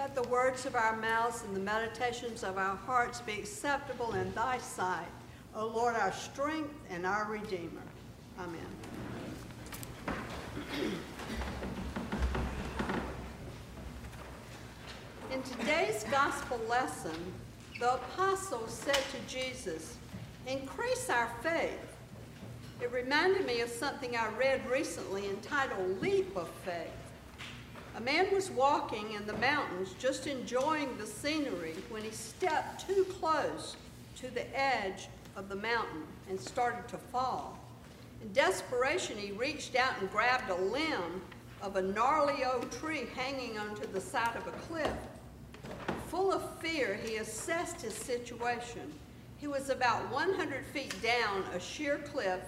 Let the words of our mouths and the meditations of our hearts be acceptable in thy sight, O Lord, our strength and our Redeemer. Amen. In today's gospel lesson, the apostles said to Jesus, Increase our faith. It reminded me of something I read recently entitled Leap of Faith. A man was walking in the mountains, just enjoying the scenery, when he stepped too close to the edge of the mountain and started to fall. In desperation, he reached out and grabbed a limb of a gnarly old tree hanging onto the side of a cliff. Full of fear, he assessed his situation. He was about 100 feet down a sheer cliff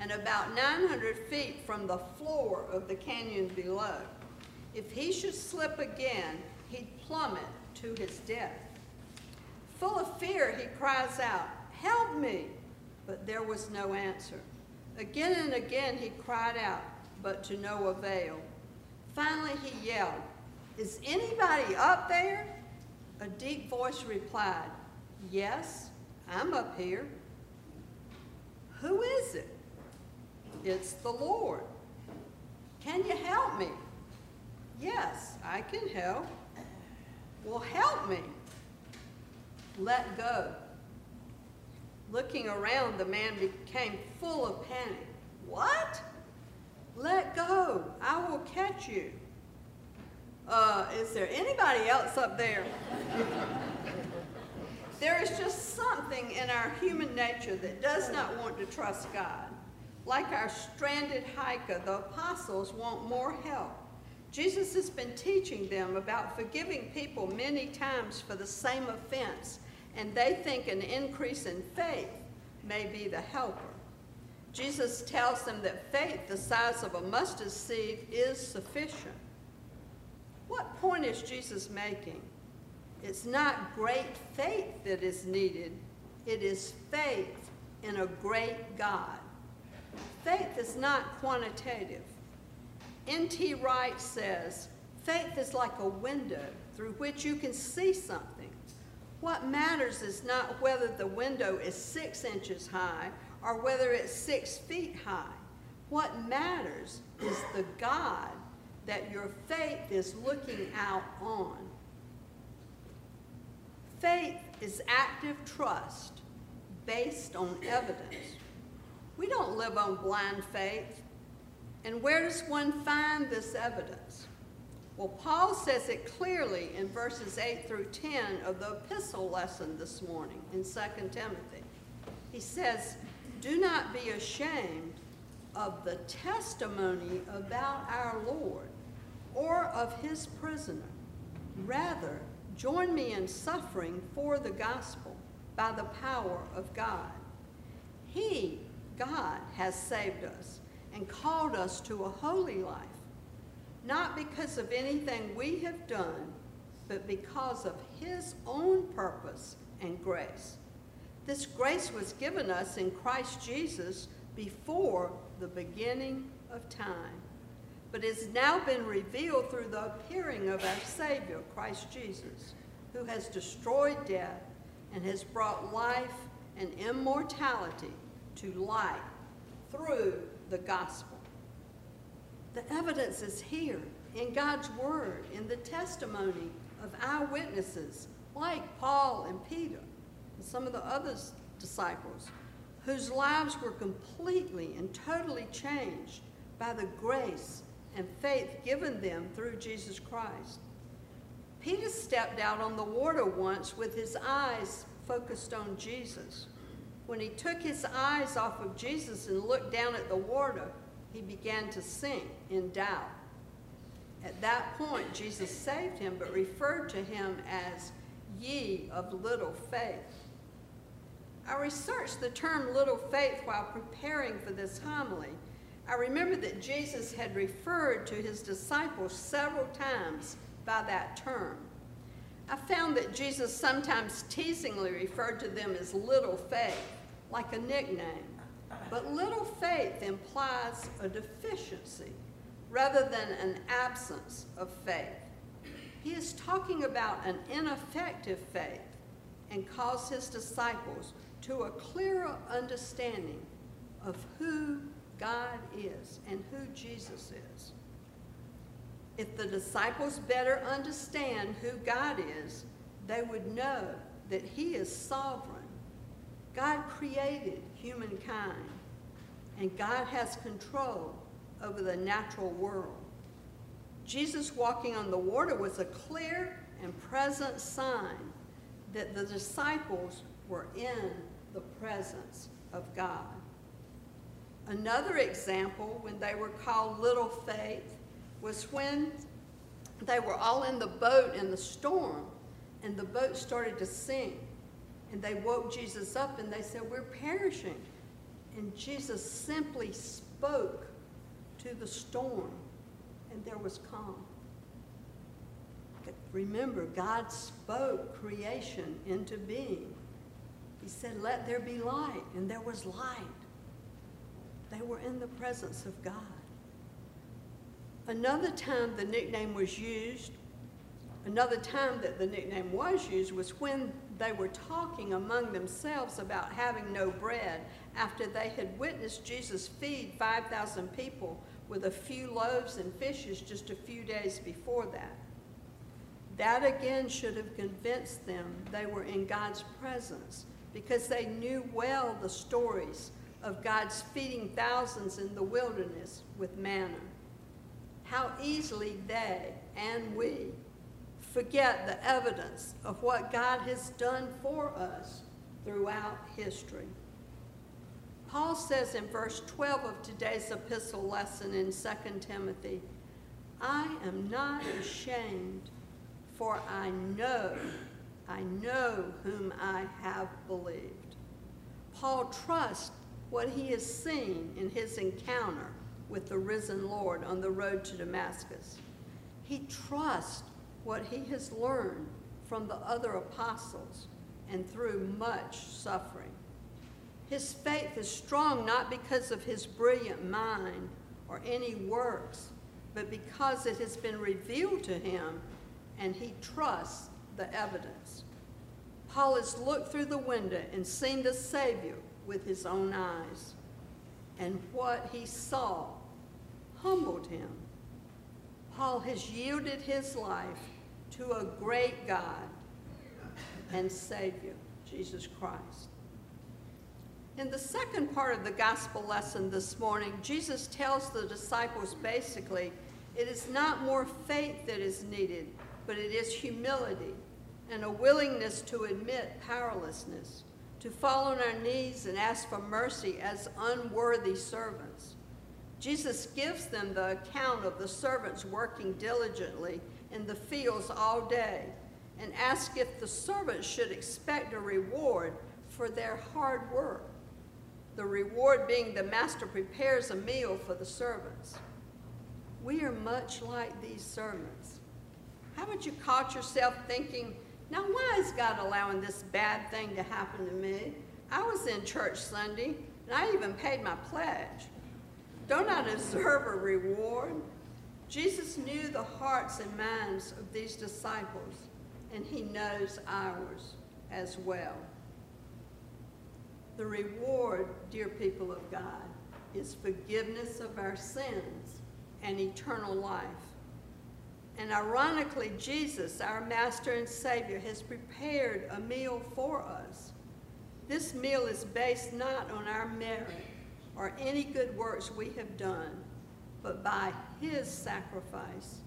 and about 900 feet from the floor of the canyon below. If he should slip again, he'd plummet to his death. Full of fear, he cries out, Help me! But there was no answer. Again and again he cried out, but to no avail. Finally he yelled, Is anybody up there? A deep voice replied, Yes, I'm up here. Who is it? It's the Lord. Can you help me? Yes, I can help. Well, help me. Let go. Looking around, the man became full of panic. What? Let go. I will catch you. Uh, is there anybody else up there? there is just something in our human nature that does not want to trust God. Like our stranded hiker, the apostles want more help. Jesus has been teaching them about forgiving people many times for the same offense, and they think an increase in faith may be the helper. Jesus tells them that faith the size of a mustard seed is sufficient. What point is Jesus making? It's not great faith that is needed, it is faith in a great God. Faith is not quantitative. N.T. Wright says, faith is like a window through which you can see something. What matters is not whether the window is six inches high or whether it's six feet high. What matters is the God that your faith is looking out on. Faith is active trust based on evidence. We don't live on blind faith. And where does one find this evidence? Well, Paul says it clearly in verses 8 through 10 of the epistle lesson this morning in 2 Timothy. He says, Do not be ashamed of the testimony about our Lord or of his prisoner. Rather, join me in suffering for the gospel by the power of God. He, God, has saved us and called us to a holy life, not because of anything we have done, but because of his own purpose and grace. This grace was given us in Christ Jesus before the beginning of time but has now been revealed through the appearing of our Savior, Christ Jesus, who has destroyed death and has brought life and immortality to light through the gospel. The evidence is here in God's word, in the testimony of eyewitnesses like Paul and Peter and some of the other disciples, whose lives were completely and totally changed by the grace and faith given them through Jesus Christ. Peter stepped out on the water once with his eyes focused on Jesus. When he took his eyes off of Jesus and looked down at the water, he began to sink in doubt. At that point, Jesus saved him, but referred to him as ye of little faith. I researched the term little faith while preparing for this homily, I remember that Jesus had referred to his disciples several times by that term. I found that Jesus sometimes teasingly referred to them as little faith, like a nickname. But little faith implies a deficiency rather than an absence of faith. He is talking about an ineffective faith and calls his disciples to a clearer understanding of who God is and who Jesus is. If the disciples better understand who God is, they would know that He is sovereign. God created humankind, and God has control over the natural world. Jesus walking on the water was a clear and present sign that the disciples were in the presence of God. Another example, when they were called little faith, was when they were all in the boat in the storm and the boat started to sink. And they woke Jesus up and they said, We're perishing. And Jesus simply spoke to the storm and there was calm. Remember, God spoke creation into being. He said, Let there be light, and there was light. They were in the presence of God. Another time the nickname was used, another time that the nickname was used was when they were talking among themselves about having no bread after they had witnessed Jesus feed 5,000 people with a few loaves and fishes just a few days before that. That again should have convinced them they were in God's presence because they knew well the stories of God's feeding thousands in the wilderness with manna. How easily they and we forget the evidence of what God has done for us throughout history. Paul says in verse 12 of today's epistle lesson in 2 Timothy, I am not ashamed, for I know, I know whom I have believed. Paul trusts what he has seen in his encounter with the risen Lord on the road to Damascus. He trusts what he has learned from the other apostles and through much suffering. His faith is strong not because of his brilliant mind or any works, but because it has been revealed to him and he trusts the evidence. Paul has looked through the window and seen the Savior with his own eyes, and what he saw humbled him. Paul has yielded his life to a great God and Savior, Jesus Christ. In the second part of the gospel lesson this morning, Jesus tells the disciples basically it is not more faith that is needed, but it is humility and a willingness to admit powerlessness, to fall on our knees and ask for mercy as unworthy servants. Jesus gives them the account of the servants working diligently in the fields all day and asks if the servants should expect a reward for their hard work the reward being the master prepares a meal for the servants. We are much like these servants. Haven't you caught yourself thinking, now why is God allowing this bad thing to happen to me? I was in church Sunday and I even paid my pledge. Don't I deserve a reward? Jesus knew the hearts and minds of these disciples, and he knows ours as well. The reward, dear people of God, is forgiveness of our sins and eternal life. And ironically, Jesus, our Master and Savior, has prepared a meal for us. This meal is based not on our merit or any good works we have done, but by His sacrifice,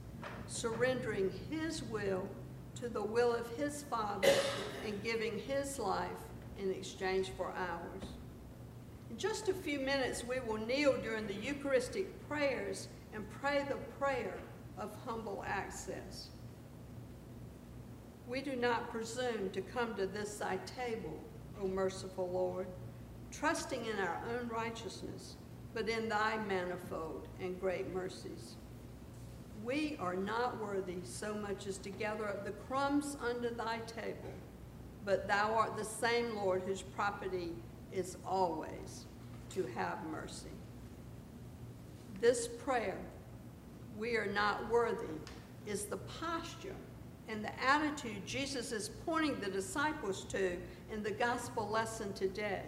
surrendering His will to the will of His Father and giving His life in exchange for ours. In just a few minutes, we will kneel during the Eucharistic prayers and pray the prayer of humble access. We do not presume to come to this thy table, O merciful Lord, trusting in our own righteousness, but in thy manifold and great mercies. We are not worthy so much as to gather up the crumbs under thy table but thou art the same Lord whose property is always to have mercy. This prayer, we are not worthy, is the posture and the attitude Jesus is pointing the disciples to in the gospel lesson today.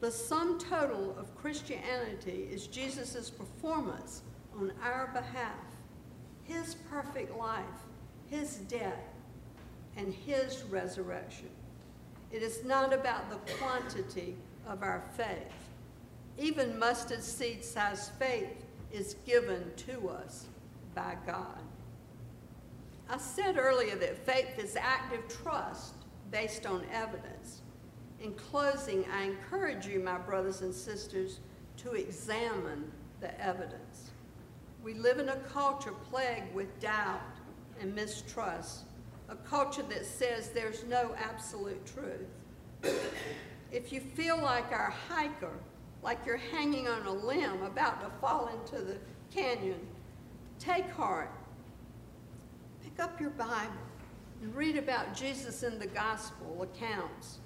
The sum total of Christianity is Jesus' performance on our behalf, his perfect life, his death, and his resurrection. It is not about the quantity of our faith. Even mustard seed sized faith is given to us by God. I said earlier that faith is active trust based on evidence. In closing, I encourage you, my brothers and sisters, to examine the evidence. We live in a culture plagued with doubt and mistrust, a culture that says there's no absolute truth. If you feel like our hiker, like you're hanging on a limb about to fall into the canyon, take heart. Pick up your Bible and read about Jesus in the gospel accounts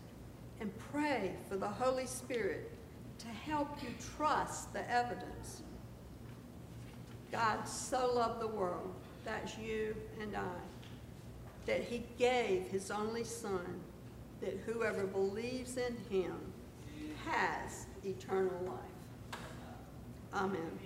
and pray for the Holy Spirit to help you trust the evidence. God so loved the world, that's you and I, that he gave his only son, that whoever believes in him has eternal life. Amen.